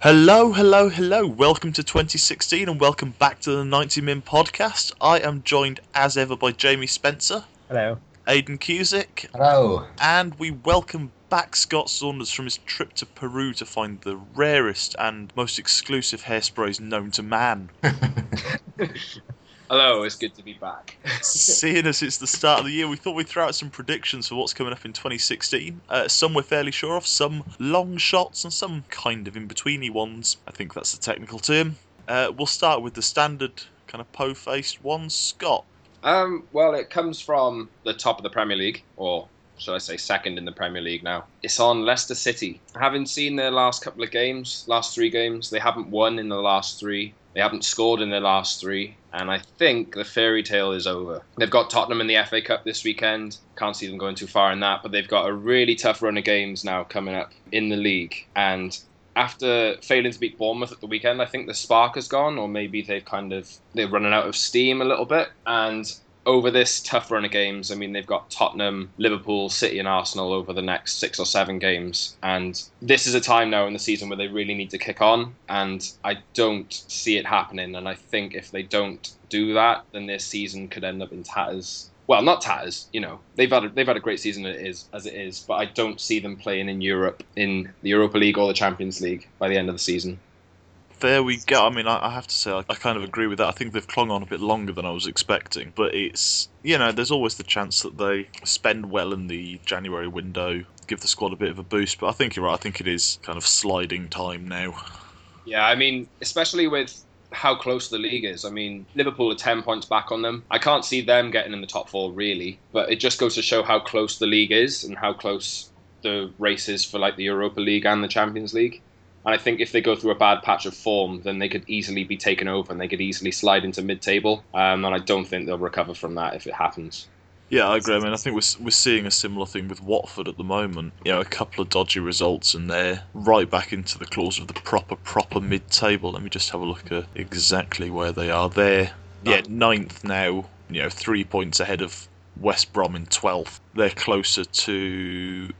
Hello, hello, hello. Welcome to 2016 and welcome back to the 90 Min podcast. I am joined as ever by Jamie Spencer, Hello. Aidan Cusick, Hello. and we welcome back Scott Saunders from his trip to Peru to find the rarest and most exclusive hairsprays known to man. Hello, it's good to be back. Seeing as it's the start of the year, we thought we'd throw out some predictions for what's coming up in 2016. Uh, some we're fairly sure of, some long shots, and some kind of in betweeny ones. I think that's the technical term. Uh, we'll start with the standard kind of po faced one, Scott. Um, well, it comes from the top of the Premier League, or should I say second in the Premier League now. It's on Leicester City. Having seen their last couple of games, last three games, they haven't won in the last three. They haven't scored in their last three, and I think the fairy tale is over. They've got Tottenham in the FA Cup this weekend. Can't see them going too far in that, but they've got a really tough run of games now coming up in the league. And after failing to beat Bournemouth at the weekend, I think the spark has gone, or maybe they've kind of they're running out of steam a little bit. And over this tough run of games, I mean, they've got Tottenham, Liverpool, City, and Arsenal over the next six or seven games. And this is a time now in the season where they really need to kick on. And I don't see it happening. And I think if they don't do that, then their season could end up in tatters. Well, not tatters, you know. They've had a, they've had a great season as it is, as it is, but I don't see them playing in Europe in the Europa League or the Champions League by the end of the season. There we go. I mean, I, I have to say, I, I kind of agree with that. I think they've clung on a bit longer than I was expecting, but it's, you know, there's always the chance that they spend well in the January window, give the squad a bit of a boost, but I think you're right. I think it is kind of sliding time now. Yeah, I mean, especially with how close the league is. I mean, Liverpool are 10 points back on them. I can't see them getting in the top four, really, but it just goes to show how close the league is and how close the race is for like the Europa League and the Champions League. And I think if they go through a bad patch of form, then they could easily be taken over and they could easily slide into mid-table. Um, and I don't think they'll recover from that if it happens. Yeah, I agree. I mean, I think we're, we're seeing a similar thing with Watford at the moment. You know, a couple of dodgy results, and they're right back into the claws of the proper, proper mid table. Let me just have a look at exactly where they are. They're, yeah, ninth now, you know, three points ahead of West Brom in 12th. They're closer to.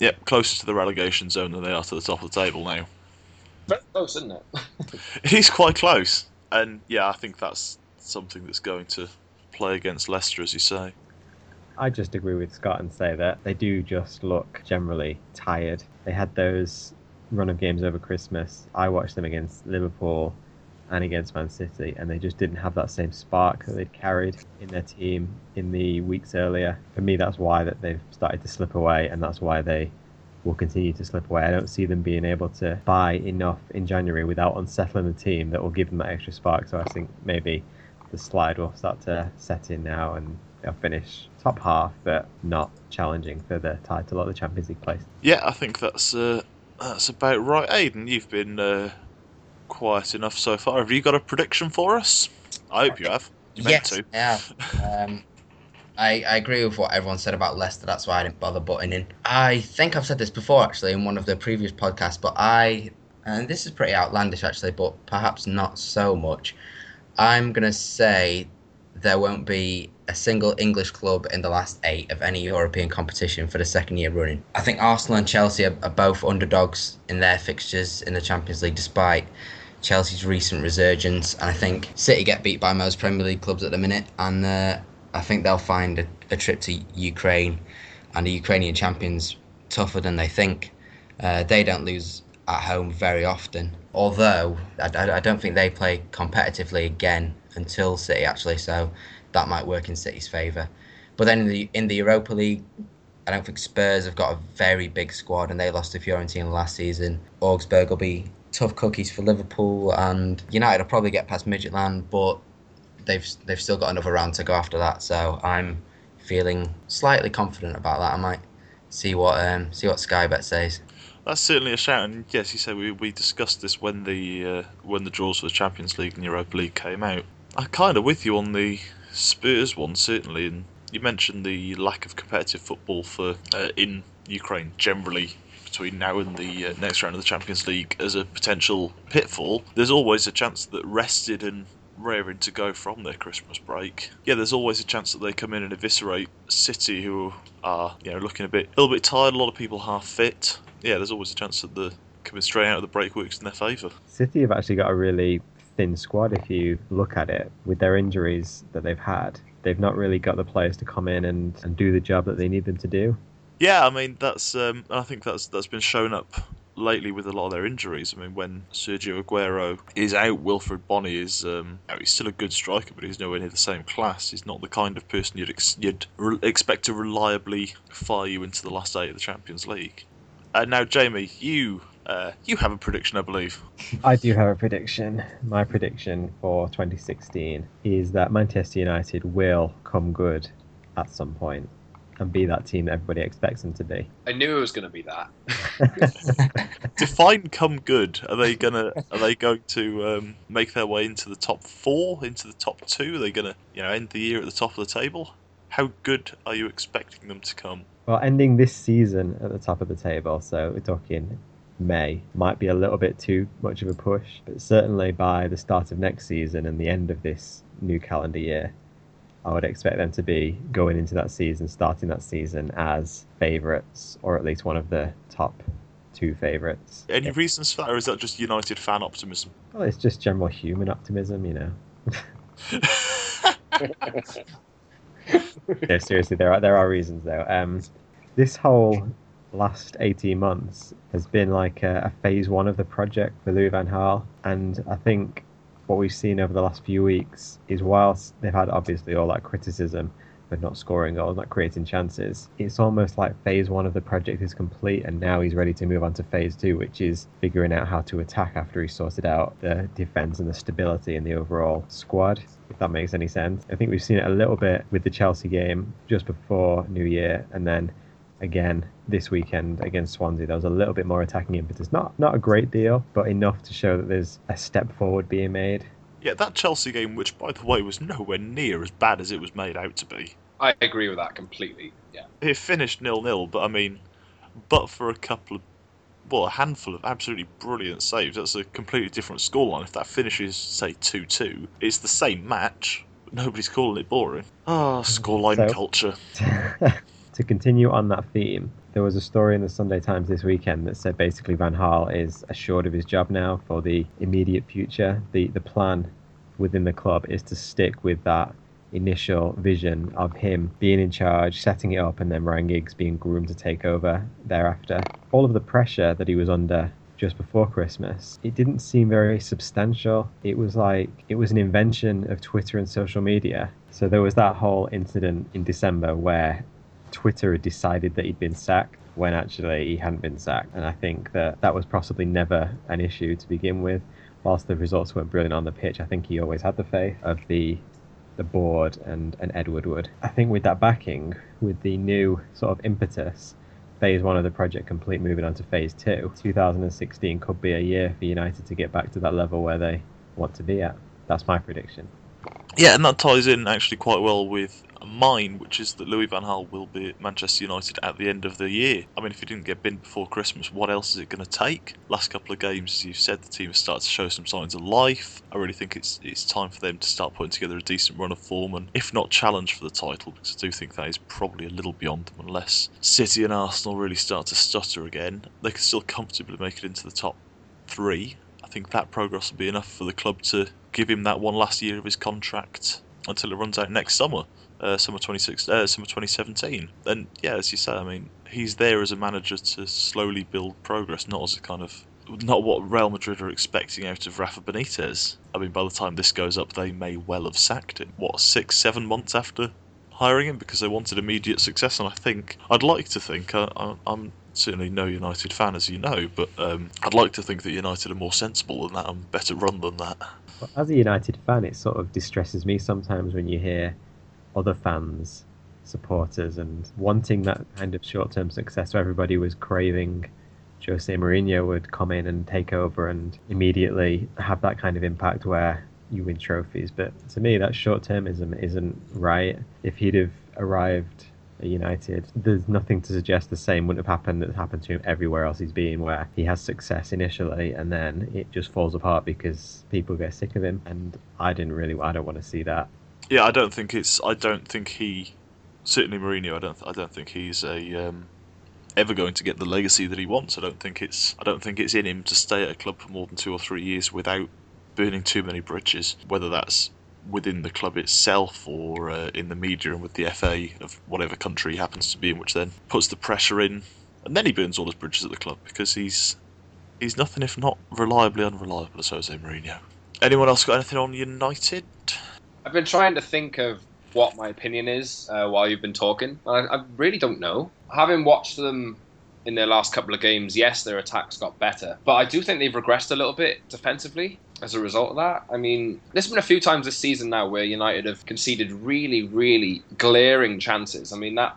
Yep, closer to the relegation zone than they are to the top of the table now. Very close, isn't it? It is quite close. And yeah, I think that's something that's going to play against Leicester, as you say. I just agree with Scott and say that they do just look generally tired. They had those run of games over Christmas. I watched them against Liverpool and against Man City, and they just didn't have that same spark that they'd carried in their team in the weeks earlier. For me, that's why that they've started to slip away, and that's why they will continue to slip away. I don't see them being able to buy enough in January without unsettling the team that will give them that extra spark. So I think maybe the slide will start to set in now, and they'll finish top half, but not challenging for the title or the Champions League place. Yeah, I think that's uh, that's about right. Aidan, you've been uh, quiet enough so far. Have you got a prediction for us? I hope you have. You meant yes, to. yeah. Um, I, I agree with what everyone said about Leicester. That's why I didn't bother butting in. I think I've said this before, actually, in one of the previous podcasts, but I, and this is pretty outlandish, actually, but perhaps not so much. I'm going to say there won't be a single English club in the last eight of any European competition for the second year running. I think Arsenal and Chelsea are, are both underdogs in their fixtures in the Champions League, despite Chelsea's recent resurgence. And I think City get beat by most Premier League clubs at the minute, and uh, I think they'll find a, a, trip to Ukraine and the Ukrainian champions tougher than they think. Uh, they don't lose at home very often, although I, I, I don't think they play competitively again until City actually, so that might work in City's favour. But then in the in the Europa League, I don't think Spurs have got a very big squad, and they lost to Fiorentina last season. Augsburg will be tough cookies for Liverpool, and United will probably get past Midtjylland, but they've they've still got another round to go after that. So I'm feeling slightly confident about that. I might see what um, see what Sky Bet says. That's certainly a shout, and yes, you said we, we discussed this when the uh, when the draws for the Champions League and Europa League came out. I'm kind of with you on the Spurs one, certainly, and you mentioned the lack of competitive football for uh, in Ukraine generally between now and the uh, next round of the Champions League as a potential pitfall. There's always a chance that rested and raring to go from their Christmas break. Yeah, there's always a chance that they come in and eviscerate City, who are you know looking a bit a little bit tired. A lot of people half fit. Yeah, there's always a chance that the coming straight out of the break works in their favour. City have actually got a really thin squad if you look at it with their injuries that they've had. They've not really got the players to come in and, and do the job that they need them to do. Yeah, I mean that's um, I think that's that's been shown up lately with a lot of their injuries. I mean, when Sergio Aguero is out, Wilfred Bony is um, he's still a good striker, but he's nowhere near the same class. He's not the kind of person you'd ex- you'd re- expect to reliably fire you into the last eight of the Champions League. Uh, now, Jamie, you uh, you have a prediction, I believe. I do have a prediction. My prediction for 2016 is that Manchester United will come good at some point and be that team that everybody expects them to be. I knew it was going to be that. Define come good. Are they gonna? Are they going to um, make their way into the top four, into the top two? Are they gonna, you know, end the year at the top of the table? How good are you expecting them to come? Well, ending this season at the top of the table, so we're talking May, might be a little bit too much of a push, but certainly by the start of next season and the end of this new calendar year, I would expect them to be going into that season, starting that season as favourites, or at least one of the top two favourites. Any reasons for that, or is that just United fan optimism? Well, it's just general human optimism, you know. no, seriously, there are there are reasons though. Um, this whole last eighteen months has been like a, a phase one of the project for Louis Van Gaal, and I think what we've seen over the last few weeks is whilst they've had obviously all that criticism for not scoring goals, not creating chances, it's almost like phase one of the project is complete and now he's ready to move on to phase two, which is figuring out how to attack after he's sorted out the defence and the stability in the overall squad, if that makes any sense. I think we've seen it a little bit with the Chelsea game just before New Year and then again this weekend against Swansea. There was a little bit more attacking impetus. Not not a great deal, but enough to show that there's a step forward being made. Yeah, that Chelsea game, which by the way was nowhere near as bad as it was made out to be. I agree with that completely. Yeah. It finished nil nil, but I mean, but for a couple of, well, a handful of absolutely brilliant saves, that's a completely different scoreline. If that finishes, say, 2 2, it's the same match, nobody's calling it boring. Ah, oh, scoreline So- culture. to continue on that theme, there was a story in the Sunday Times this weekend that said basically Van Gaal is assured of his job now for the immediate future. The the plan within the club is to stick with that initial vision of him being in charge, setting it up, and then Ryan Giggs being groomed to take over thereafter. All of the pressure that he was under just before Christmas, it didn't seem very substantial. It was like it was an invention of Twitter and social media. So there was that whole incident in December where Twitter had decided that he'd been sacked when actually he hadn't been sacked. And I think that that was possibly never an issue to begin with. Whilst the results weren't brilliant on the pitch, I think he always had the faith of the the board and, and Ed Woodward. I think with that backing, with the new sort of impetus, phase one of the project complete, moving on to phase two, 2016 could be a year for United to get back to that level where they want to be at. That's my prediction. Yeah, and that ties in actually quite well with mine, which is that Louis Van Gaal will be at Manchester United at the end of the year. I mean, if he didn't get binned before Christmas, what else is it going to take? Last couple of games, as you've said, the team has started to show some signs of life. I really think it's it's time for them to start putting together a decent run of form, and if not challenge for the title, because I do think that is probably a little beyond them. Unless City and Arsenal really start to stutter again, they can still comfortably make it into the top three. I think that progress will be enough for the club to give him that one last year of his contract until it runs out next summer, uh, summer 26, uh, summer 2017. And yeah, as you say, I mean, he's there as a manager to slowly build progress, not as a kind of not what Real Madrid are expecting out of Rafa Benitez. I mean, by the time this goes up, they may well have sacked him. What six, seven months after hiring him because they wanted immediate success. And I think I'd like to think I, I'm certainly no United fan, as you know, but um, I'd like to think that United are more sensible than that and better run than that. But as a United fan, it sort of distresses me sometimes when you hear other fans, supporters, and wanting that kind of short term success. Everybody was craving Jose Mourinho would come in and take over and immediately have that kind of impact where you win trophies. But to me, that short termism isn't right. If he'd have arrived at United, there's nothing to suggest the same wouldn't have happened that happened to him everywhere else he's been, where he has success initially and then it just falls apart because people get sick of him. And I didn't really, I don't want to see that. Yeah, I don't think it's. I don't think he. Certainly Mourinho. I don't. I don't think he's a. Um, ever going to get the legacy that he wants. I don't think it's I don't think it's in him to stay at a club for more than two or three years without burning too many bridges. Whether that's within the club itself or uh, in the media and with the FA of whatever country he happens to be in, which then puts the pressure in, and then he burns all his bridges at the club because he's he's nothing if not reliably unreliable as Jose Mourinho. Anyone else got anything on United? I've been trying to think of what my opinion is uh, while you've been talking. I, I really don't know. Having watched them in their last couple of games, yes, their attacks got better, but I do think they've regressed a little bit defensively as a result of that. I mean, there's been a few times this season now where United have conceded really, really glaring chances. I mean, that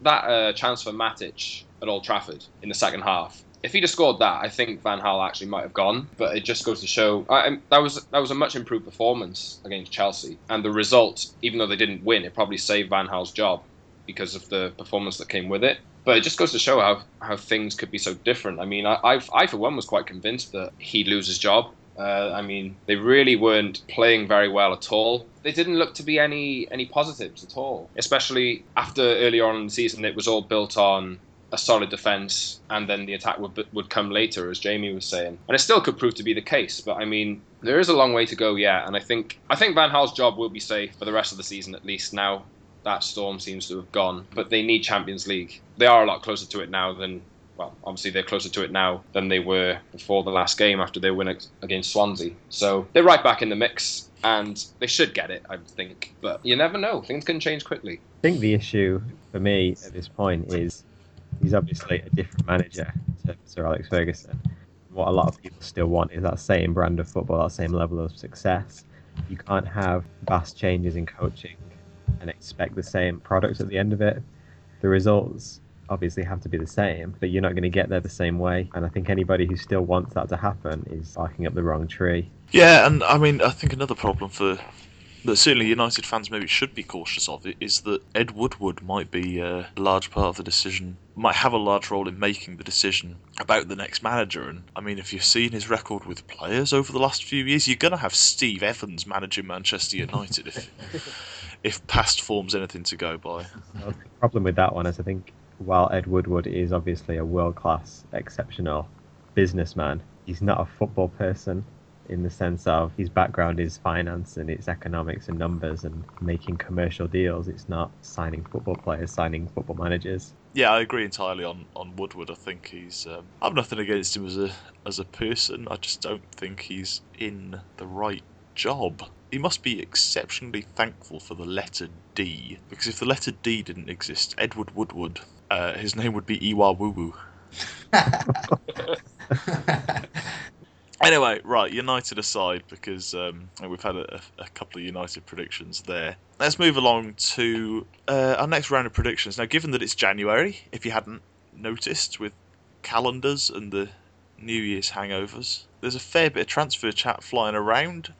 that uh, chance for Matic at Old Trafford in the second half if he'd have scored that, I think Van Gaal actually might have gone. But it just goes to show I, that was that was a much improved performance against Chelsea, and the result, even though they didn't win, it probably saved Van Gaal's job because of the performance that came with it. But it just goes to show how, how things could be so different. I mean, I, I, I for one was quite convinced that he'd lose his job. Uh, I mean, they really weren't playing very well at all. They didn't look to be any any positives at all, especially after earlier on in the season. It was all built on a solid defense, and then the attack would would come later, as Jamie was saying. And it still could prove to be the case, but I mean, there is a long way to go yet. And I think I think Van Gaal's job will be safe for the rest of the season at least. Now that storm seems to have gone, but they need Champions League. They are a lot closer to it now than. Well, obviously they're closer to it now than they were before the last game after their win against Swansea. So they're right back in the mix, and they should get it, I think. But you never know; things can change quickly. I think the issue for me at this point is he's obviously a different manager to Sir Alex Ferguson. What a lot of people still want is that same brand of football, that same level of success. You can't have vast changes in coaching and expect the same product at the end of it. The results obviously have to be the same, but you're not going to get there the same way. And I think anybody who still wants that to happen is barking up the wrong tree. Yeah, and I mean, I think another problem for that certainly United fans maybe should be cautious of it is that Ed Woodward might be uh, a large part of the decision, might have a large role in making the decision about the next manager. And I mean, if you've seen his record with players over the last few years, you're going to have Steve Evans managing Manchester United if, if past form's anything to go by. the problem with that one is I think while Ed Woodward is obviously a world class, exceptional businessman, he's not a football person in the sense of his background is finance and it's economics and numbers and making commercial deals. It's not signing football players, signing football managers. Yeah, I agree entirely on, on Woodward. I think he's. Um, I've nothing against him as a as a person. I just don't think he's in the right job. He must be exceptionally thankful for the letter D because if the letter D didn't exist, Edward Woodward, uh, his name would be Iwa Woo Woo. Anyway, right, United aside, because um, we've had a, a, couple of United predictions there. Let's move along to uh, our next round of predictions. Now, given that it's January, if you hadn't noticed with calendars and the New Year's hangovers, there's a fair bit of transfer chat flying around.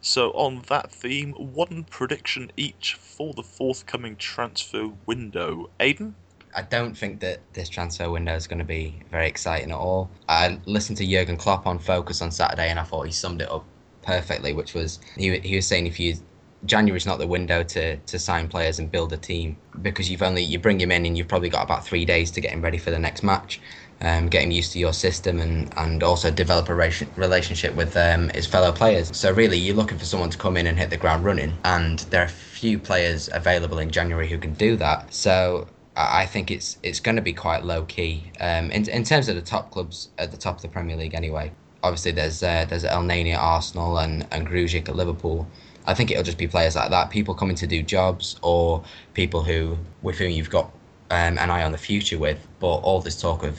So, on that theme, one prediction each for the forthcoming transfer window. Aidan? I don't think that this transfer window is going to be very exciting at all. I listened to Jurgen Klopp on Focus on Saturday, and I thought he summed it up perfectly. Which was he, he was saying if you January is not the window to, to sign players and build a team because you've only you bring him in and you've probably got about three days to get him ready for the next match, um, get him used to your system and, and also develop a relationship with um, his fellow players. So really, you're looking for someone to come in and hit the ground running, and there are few players available in January who can do that. So I think it's it's going to be quite low key um, in in terms of the top clubs at the top of the Premier League. Anyway, obviously there's uh, there's Elneny at Arsenal and and Grujic at Liverpool. I think it'll just be players like that, people coming to do jobs or people who with whom you've got um, an eye on the future with. But all this talk of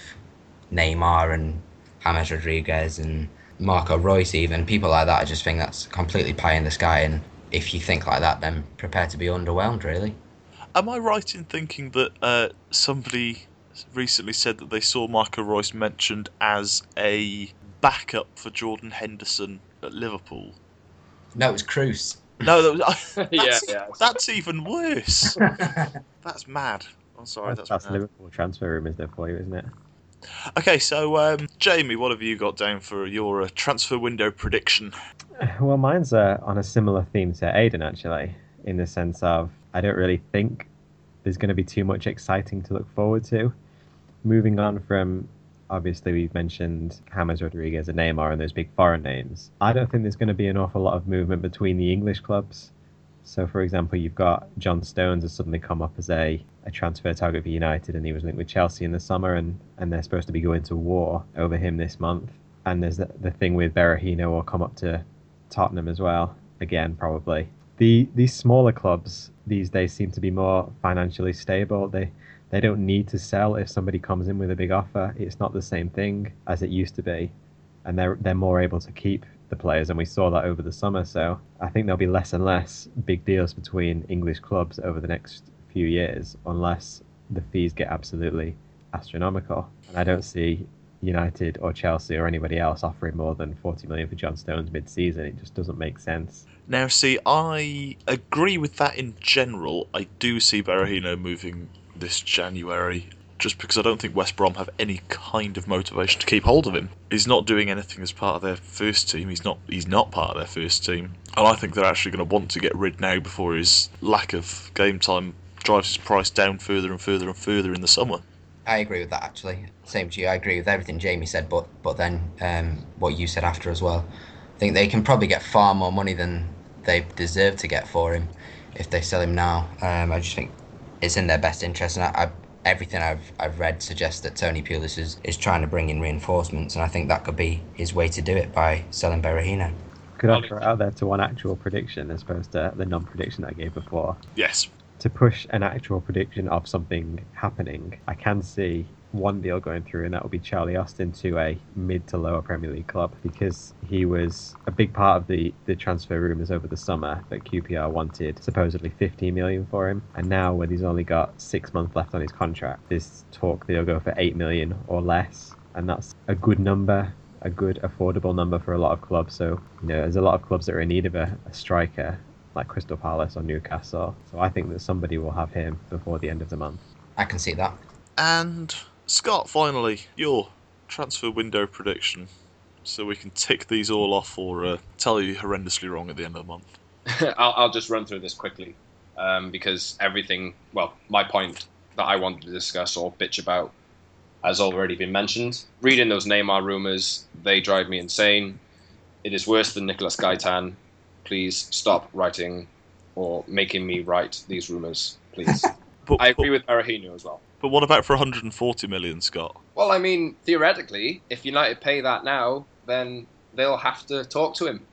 Neymar and James Rodriguez and Marco Reus, even people like that, I just think that's completely pie in the sky. And if you think like that, then prepare to be underwhelmed, really. Am I right in thinking that uh, somebody recently said that they saw Marco Reus mentioned as a backup for Jordan Henderson at Liverpool? No, it was Cruz. No, that was, that's, yeah, yeah. That's even worse. that's mad. I'm sorry. That's, that's mad. Liverpool transfer room, is there for you, isn't it? Okay, so um, Jamie, what have you got down for your uh, transfer window prediction? Well, mine's uh, on a similar theme to Aidan, actually, in the sense of I don't really think there's going to be too much exciting to look forward to. moving on from obviously we've mentioned James Rodriguez and Neymar and those big foreign names. I don't think there's going to be an awful lot of movement between the English clubs. So, for example, you've got John Stones has suddenly come up as a, a transfer target for United, and he was linked with Chelsea in the summer, and, and they're supposed to be going to war over him this month. And there's the, the thing with Berahino will come up to Tottenham as well, again, probably. The These smaller clubs these days seem to be more financially stable. They they don't need to sell if somebody comes in with a big offer. It's not the same thing as it used to be, and they're they're more able to keep the players, and we saw that over the summer. So I think there'll be less and less big deals between English clubs over the next few years, unless the fees get absolutely astronomical. And I don't see United or Chelsea or anybody else offering more than 40 million for John Stones mid-season. It just doesn't make sense. Now, see, I agree with that in general. I do see Berahino moving this January just because I don't think West Brom have any kind of motivation to keep hold of him. He's not doing anything as part of their first team. He's not he's not part of their first team. And I think they're actually going to want to get rid now before his lack of game time drives his price down further and further and further in the summer. I agree with that actually. Same to you. I agree with everything Jamie said, but but then um, what you said after as well. I think they can probably get far more money than they deserve to get for him if they sell him now. Um, I just think it's in their best interest, and I, I, everything I've I've read suggests that Tony Pulis is, is trying to bring in reinforcements, and I think that could be his way to do it by selling Berahino. Could I throw it out there to one actual prediction as opposed to the non-prediction that I gave before? Yes. To push an actual prediction of something happening, I can see one deal going through, and that will be Charlie Austin to a mid to lower Premier League club because he was a big part of the, the transfer rumours over the summer that QPR wanted supposedly 15 million for him. And now, when he's only got six months left on his contract, there's talk that he'll go for 8 million or less. And that's a good number, a good affordable number for a lot of clubs. So, you know, there's a lot of clubs that are in need of a, a striker like Crystal Palace or Newcastle. So I think that somebody will have him before the end of the month. I can see that. And Scott, finally, your transfer window prediction, so we can tick these all off or uh, tell you horrendously wrong at the end of the month. I'll, I'll just run through this quickly um, because everything, well, my point that I wanted to discuss or bitch about has already been mentioned. Reading those Neymar rumours, they drive me insane. It is worse than Nicolas Gaitan. Please stop writing or making me write these rumours, please. But, I agree with Berahino as well. But what about for 140 million, Scott? Well, I mean, theoretically, if United pay that now, then they'll have to talk to him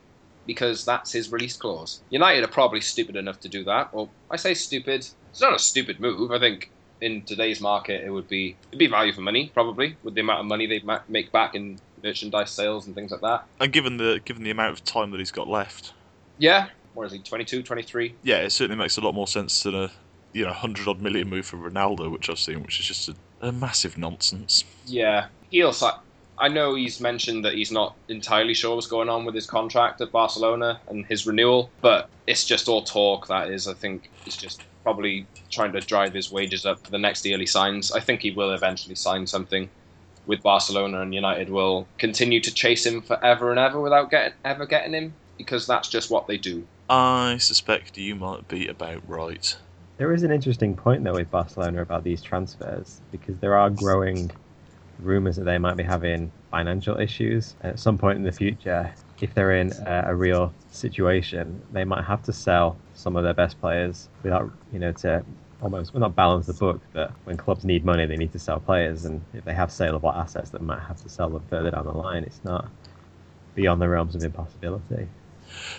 because that's his release clause. United are probably stupid enough to do that. Or I say stupid. It's not a stupid move. I think in today's market, it would be it'd be value for money probably with the amount of money they make back in merchandise sales and things like that. And given the given the amount of time that he's got left, yeah. What is he? 22, 23? Yeah, it certainly makes a lot more sense than a you know hundred odd million move for Ronaldo, which I've seen, which is just a, a massive nonsense. Yeah, he also. I know he's mentioned that he's not entirely sure what's going on with his contract at Barcelona and his renewal, but it's just all talk. That is, I think he's just probably trying to drive his wages up for the next yearly signs. I think he will eventually sign something with Barcelona, and United will continue to chase him forever and ever without get, ever getting him because that's just what they do. I suspect you might be about right. There is an interesting point though with Barcelona about these transfers because there are growing rumours that they might be having financial issues at some point in the future. If they're in a, a real situation, they might have to sell some of their best players without, you know, to almost well not balance the book, but when clubs need money, they need to sell players, and if they have saleable assets, they might have to sell them further down the line. It's not beyond the realms of impossibility.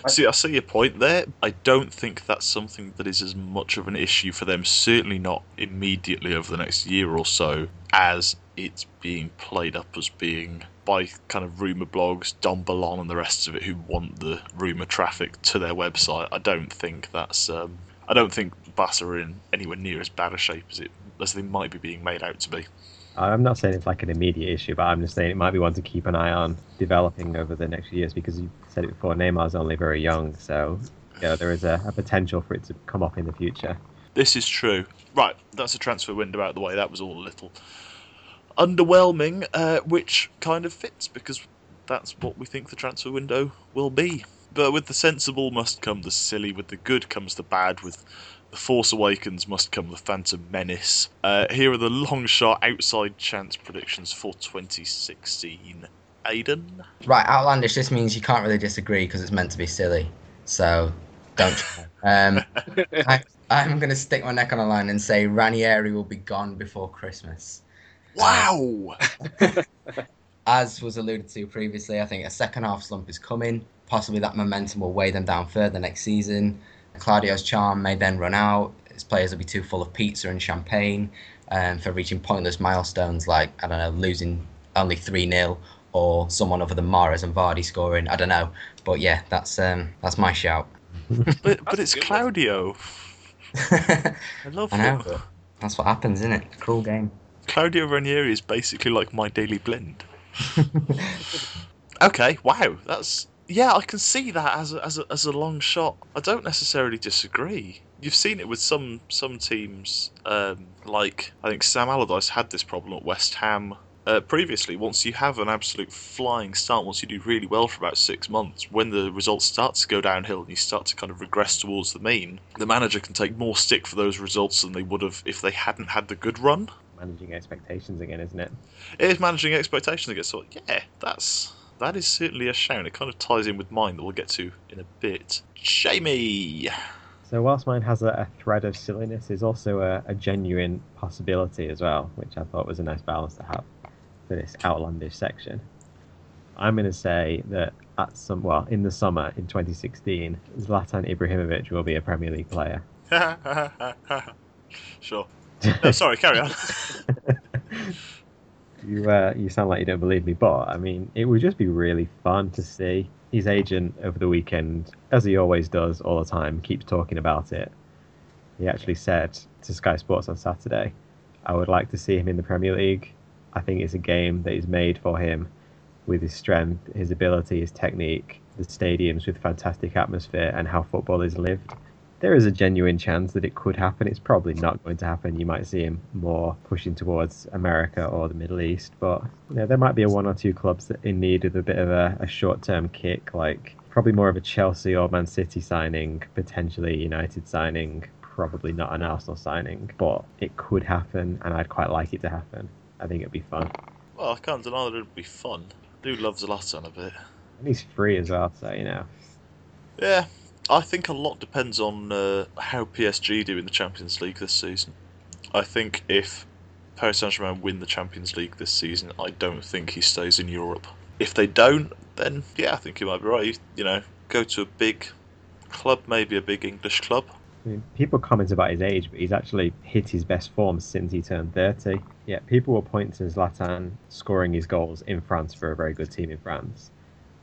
See, I see your point there. I don't think that's something that is as much of an issue for them, certainly not immediately over the next year or so, as it's being played up as being by kind of rumour blogs, Don Balon and the rest of it who want the rumour traffic to their website. I don't think that's. Um, I don't think Bass are in anywhere near as bad a shape as it as they might be being made out to be. I'm not saying it's like an immediate issue, but I'm just saying it might be one to keep an eye on developing over the next few years because you said it before, Neymar's only very young, so you know, there is a, a potential for it to come up in the future. This is true. Right, that's a transfer window out of the way. That was all a little underwhelming, uh, which kind of fits because that's what we think the transfer window will be. But with the sensible must come the silly, with the good comes the bad, with the Force Awakens must come the Phantom Menace. Uh, here are the long shot outside chance predictions for 2016. Aidan? Right, outlandish. This means you can't really disagree because it's meant to be silly. So don't. try. um, I, I'm going to stick my neck on the line and say Ranieri will be gone before Christmas. Wow! As was alluded to previously, I think a second half slump is coming. Possibly that momentum will weigh them down further next season. Claudio's charm may then run out. His players will be too full of pizza and champagne um, for reaching pointless milestones like, I don't know, losing only 3 0 or someone other than Mahrez and Vardy scoring. I don't know. But yeah, that's um, that's my shout. But, but it's. Claudio. I love I know. him. that's what happens, isn't it? Cruel game. Claudio Ranieri is basically like my daily blend. Okay, wow, that's yeah, I can see that as a, as a, as a long shot. I don't necessarily disagree. You've seen it with some some teams, um, like I think Sam Allardyce had this problem at West Ham uh, previously. Once you have an absolute flying start, once you do really well for about six months, when the results start to go downhill and you start to kind of regress towards the mean, the manager can take more stick for those results than they would have if they hadn't had the good run. Managing expectations again, isn't it? It is managing expectations again. So yeah, that's that is certainly a shout. It kind of ties in with mine that we'll get to in a bit. Jamie. So whilst mine has a, a thread of silliness, is also a, a genuine possibility as well, which I thought was a nice balance to have for this outlandish section. I'm going to say that at some well in the summer in 2016, Zlatan Ibrahimovic will be a Premier League player. sure. No, sorry, carry on. you uh, you sound like you don't believe me, but I mean, it would just be really fun to see his agent over the weekend, as he always does all the time, keeps talking about it. He actually said to Sky Sports on Saturday, "I would like to see him in the Premier League. I think it's a game that is made for him, with his strength, his ability, his technique, the stadiums with fantastic atmosphere, and how football is lived." There is a genuine chance that it could happen. It's probably not going to happen. You might see him more pushing towards America or the Middle East, but you know, there might be a one or two clubs that in need of a bit of a, a short-term kick, like probably more of a Chelsea or Man City signing, potentially United signing, probably not an Arsenal signing, but it could happen, and I'd quite like it to happen. I think it'd be fun, well, I can't deny that it'd be fun. I do love Zlatan a bit. and he's free as well, so you know. Yeah, I think a lot depends on uh, how PSG do in the Champions League this season. I think if Paris Saint Germain win the Champions League this season, I don't think he stays in Europe. If they don't, then yeah, I think he might be right. You know, go to a big club, maybe a big English club. I mean, people comment about his age, but he's actually hit his best form since he turned 30. Yeah, people will point to Zlatan scoring his goals in France for a very good team in France.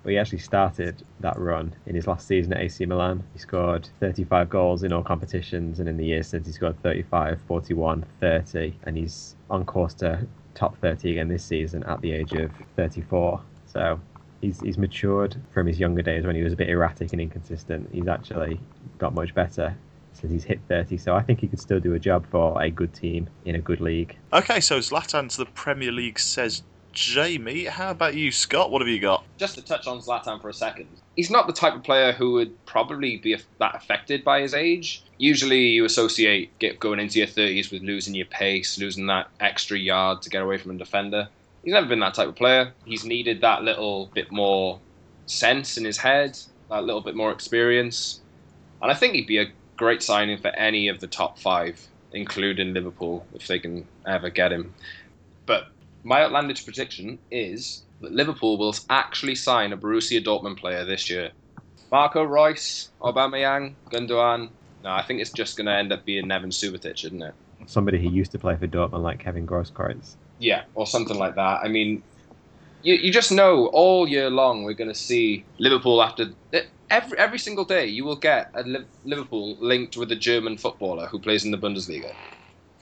But he actually started that run in his last season at AC Milan. He scored 35 goals in all competitions, and in the years since, he scored 35, 41, 30, and he's on course to top 30 again this season at the age of 34. So he's, he's matured from his younger days when he was a bit erratic and inconsistent. He's actually got much better since he's hit 30. So I think he could still do a job for a good team in a good league. Okay, so Zlatan to the Premier League says Jamie. How about you, Scott? What have you got? Just to touch on Zlatan for a second, he's not the type of player who would probably be that affected by his age. Usually, you associate going into your thirties with losing your pace, losing that extra yard to get away from a defender. He's never been that type of player. He's needed that little bit more sense in his head, that little bit more experience, and I think he'd be a great signing for any of the top five, including Liverpool, if they can ever get him. But my outlandish prediction is that Liverpool will actually sign a Borussia Dortmund player this year. Marco Reus, Aubameyang, Gundogan. No, I think it's just going to end up being Neven Subotic, isn't it? Somebody who used to play for Dortmund, like Kevin Grosskreutz. Yeah, or something like that. I mean, you, you just know all year long we're going to see Liverpool after every every single day. You will get a Liverpool linked with a German footballer who plays in the Bundesliga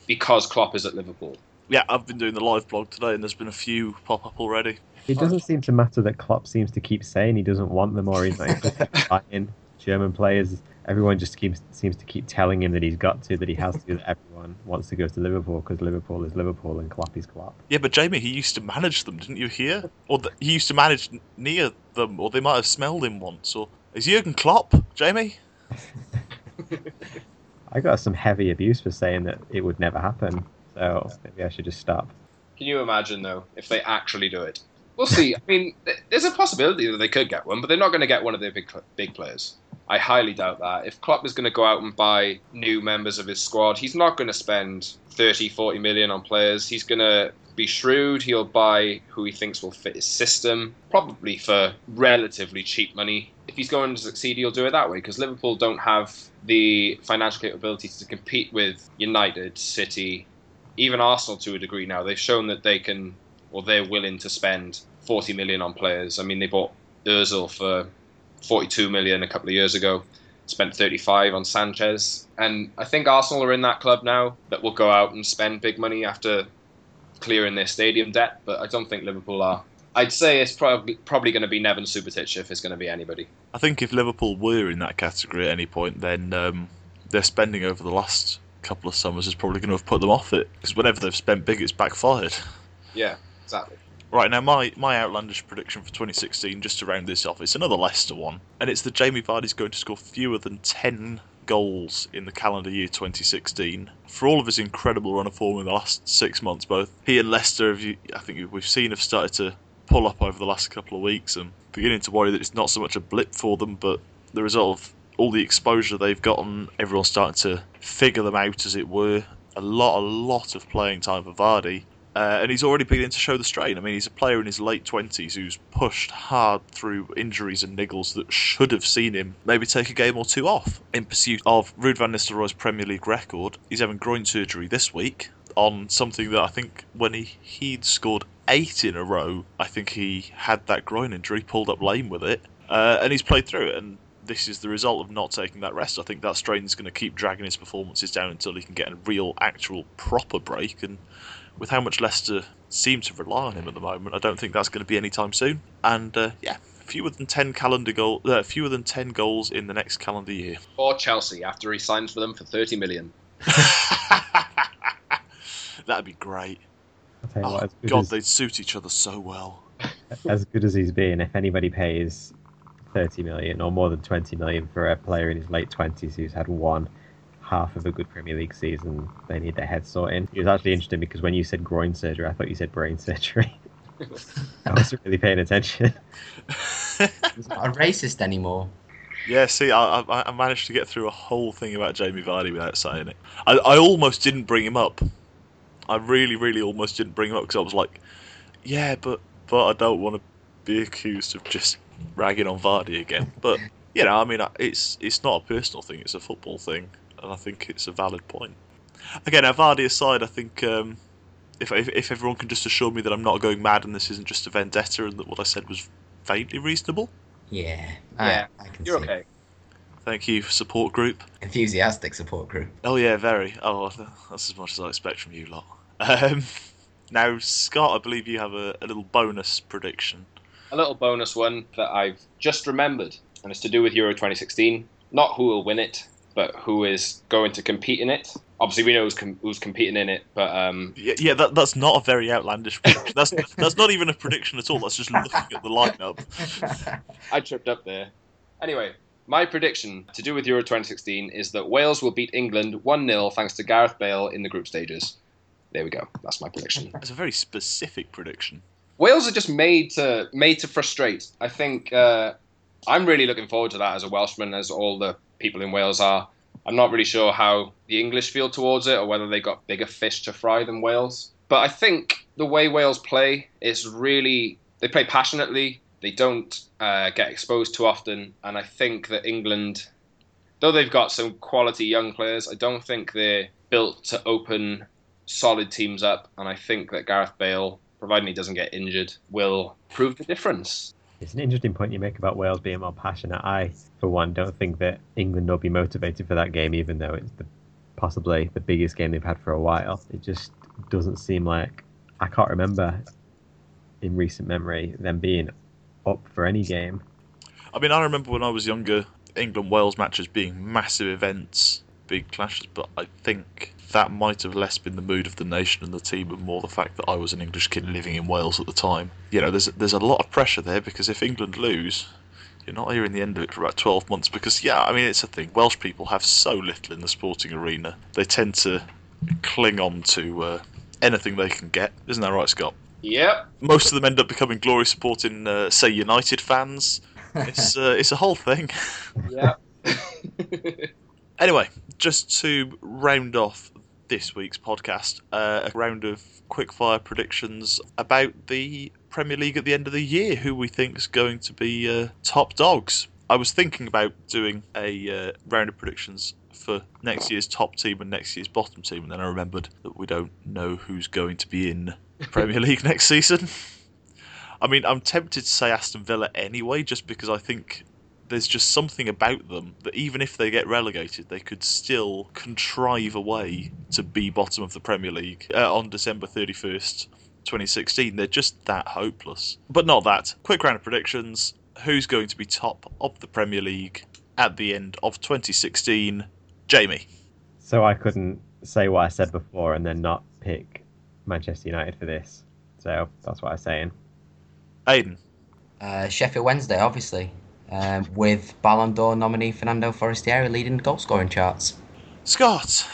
because Klopp is at Liverpool. Yeah, I've been doing the live blog today, and there's been a few pop up already. It doesn't seem to matter that Klopp seems to keep saying he doesn't want them or he's in buying. German players. Everyone just keeps seems to keep telling him that he's got to, that he has to. That everyone wants to go to Liverpool because Liverpool is Liverpool and Klopp is Klopp. Yeah, but Jamie, he used to manage them, didn't you hear? Or th he used to manage n- near them, or they might have smelled him once. Or is Jurgen Klopp, Jamie? I got some heavy abuse for saying that it would never happen. So maybe I should just stop. Can you imagine though if they actually do it? We'll see. I mean, there's a possibility that they could get one, but they're not going to get one of their big big players. I highly doubt that. If Klopp is going to go out and buy new members of his squad, he's not going to spend 30, 40 million on players. He's going to be shrewd. He'll buy who he thinks will fit his system, probably for relatively cheap money. If he's going to succeed, he'll do it that way because Liverpool don't have the financial capabilities to compete with United, City, even Arsenal to a degree now. They've shown that they can, or they're willing to spend 40 million on players. I mean, they bought Ozil for 42 million a couple of years ago, spent 35 on Sanchez. And I think Arsenal are in that club now that will go out and spend big money after clearing their stadium debt, but I don't think Liverpool are. I'd say it's probably probably going to be Neven Subotic if it's going to be anybody. I think if Liverpool were in that category at any point, then um, their spending over the last couple of summers is probably going to have put them off it. Because whenever they've spent big, it's backfired. Yeah, exactly. Right now, my, my outlandish prediction for 2016, just to round this off, it's another Leicester one, and it's that Jamie Vardy's going to score fewer than 10 goals in the calendar year 2016. For all of his incredible run of form in the last six months, both he and Leicester, have, I think we've seen, have started to pull up over the last couple of weeks, and beginning to worry that it's not so much a blip for them, but the result of all the exposure they've gotten, everyone's starting to figure them out, as it were. A lot, a lot of playing time for Vardy. Uh, and he's already beginning to show the strain. I mean, he's a player in his late 20s who's pushed hard through injuries and niggles that should have seen him maybe take a game or two off in pursuit of Ruud van Nistelrooy's Premier League record. He's having groin surgery this week on something that I think when he, he'd scored eight in a row, I think he had that groin injury, pulled up lame with it, uh, and he's played through it. And this is the result of not taking that rest. I think that strain is going to keep dragging his performances down until he can get a real, actual, proper break. And with how much Leicester seem to rely on him at the moment, I don't think that's going to be anytime soon. And uh, yeah, fewer than ten calendar goal, uh, fewer than ten goals in the next calendar year. Or Chelsea after he signs for them for 30 million. That'd be great. I'll tell you Oh what, God, as, they'd suit each other so well. as good as he's been, if anybody pays 30 million or more than 20 million for a player in his late 20s who's had one half of a good Premier League season, they need their head sorting. It was actually interesting because when you said groin surgery, I thought you said brain surgery. I wasn't really paying attention. He's not a racist anymore. Yeah, see, I, I, I managed to get through a whole thing about Jamie Vardy without saying it. I, I almost didn't bring him up. I really, really almost didn't bring him up because I was like, yeah, but but I don't want to be accused of just ragging on Vardy again. But you know, I mean, it's it's not a personal thing; it's a football thing, and I think it's a valid point. Again, now Vardy aside, I think um, if, if if everyone can just assure me that I'm not going mad and this isn't just a vendetta and that what I said was vaguely reasonable, Yeah. Yeah, I, I can You're see. okay. thank you, support group. Enthusiastic support group. Oh yeah, very. Oh, that's as much as I expect from you lot. Um, now, Scott, I believe you have a, a little bonus prediction. A little bonus one that I've just remembered, and it's to do with Euro 2016. Not who will win it, but who is going to compete in it. Obviously, we know who's, com- who's competing in it, but um, Yeah, yeah that, that's not a very outlandish prediction. That's that's not even a prediction at all. That's just looking at the lineup. I tripped up there. Anyway, my prediction to do with Euro 2016 is that Wales will beat England 1 0 thanks to Gareth Bale in the group stages. There we go. That's my prediction. That's a very specific prediction. Wales are just made to made to frustrate. I think uh, I'm really looking forward to that as a Welshman, as all the people in Wales are. I'm not really sure how the English feel towards it, or whether they got bigger fish to fry than Wales. But I think the way Wales play is really they play passionately. They don't uh, get exposed too often, and I think that England, though they've got some quality young players, I don't think they're built to open solid teams up. And I think that Gareth Bale providing he doesn't get injured, will prove the difference. It's an interesting point you make about Wales being more passionate. I, for one, don't think that England will be motivated for that game, even though it's the, possibly the biggest game they've had for a while. It just doesn't seem like I can't remember in recent memory them being up for any game. I mean, I remember when I was younger, England Wales matches being massive events, big clashes, but I think that might have less been the mood of the nation and the team, and more the fact that I was an English kid living in Wales at the time. You know, there's there's a lot of pressure there because if England lose, you're not hearing the end of it for about 12 months. Because yeah, I mean it's a thing. Welsh people have so little in the sporting arena; they tend to cling on to uh, anything they can get. Isn't that right, Scott? Yep. Most of them end up becoming glory supporting, uh, say, United fans. It's uh, it's a whole thing. Yep. Anyway, just to round off this week's podcast, uh, a round of quickfire predictions about the Premier League at the end of the year. Who we think is going to be uh, top dogs? I was thinking about doing a uh, round of predictions for next year's top team and next year's bottom team, and then I remembered that we don't know who's going to be in the Premier League next season. I mean, I'm tempted to say Aston Villa anyway, just because I think there's just something about them that even if they get relegated, they could still contrive a way to be bottom of the Premier League uh, on December 31st, 2016. They're just that hopeless. But not that. Quick round of predictions. Who's going to be top of the Premier League at the end of 2016? Jamie. So I couldn't say what I said before and then not pick Manchester United for this. So that's what I'm saying. Aidan. Uh, Sheffield Wednesday, obviously, um, with Ballon d'Or nominee Fernando Forestieri leading the goal scoring charts. Scott.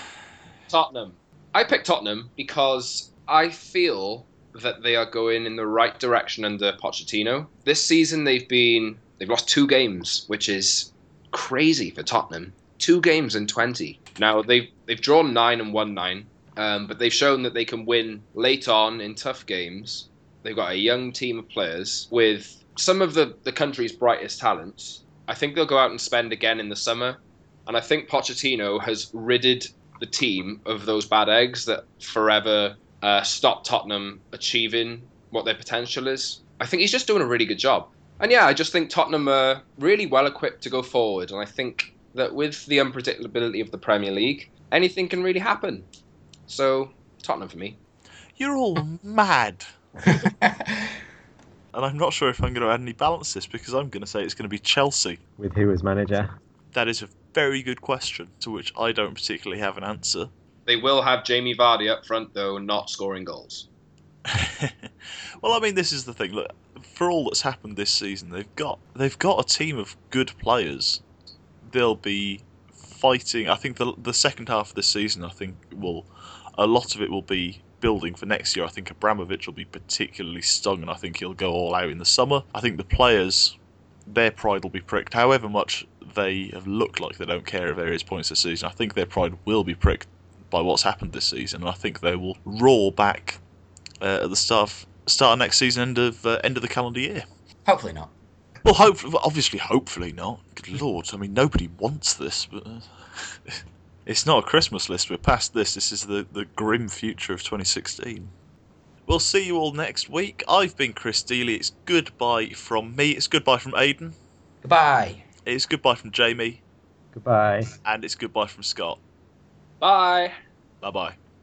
Tottenham. I picked Tottenham because I feel that they are going in the right direction under Pochettino. This season they've been they've lost two games, which is crazy for Tottenham. Two games in twenty. Now they've they've drawn nine and won nine, um, but they've shown that they can win late on in tough games. They've got a young team of players with some of the, the country's brightest talents. I think they'll go out and spend again in the summer. And I think Pochettino has ridded the team of those bad eggs that forever uh, stop Tottenham achieving what their potential is. I think he's just doing a really good job. And yeah, I just think Tottenham are really well equipped to go forward. And I think that with the unpredictability of the Premier League, anything can really happen. So, Tottenham for me. You're all mad. And I'm not sure if I'm going to add any balance to this because I'm going to say it's going to be Chelsea. With who as manager? That is a very good question to which I don't particularly have an answer. They will have Jamie Vardy up front, though, not scoring goals. well, I mean, this is the thing. Look, for all that's happened this season, they've got they've got a team of good players. They'll be fighting. I think the the second half of this season, I think will a lot of it will be building for next year. I think Abramovich will be particularly stung, and I think he'll go all out in the summer. I think the players, their pride will be pricked, however much they have looked like they don't care at various points this season. I think their pride will be pricked by what's happened this season, and I think they will roar back uh, at the start of, start of next season, end of uh, end of the calendar year. Hopefully not. Well, hopefully, obviously, hopefully not. Good lord, I mean, nobody wants this, but. Uh, It's not a Christmas list. We're past this. This is the, the grim future of 2016. We'll see you all next week. I've been Chris Deely. It's goodbye from me. It's goodbye from Aidan. Goodbye. It's goodbye from Jamie. Goodbye. And it's goodbye from Scott. Bye. Bye bye.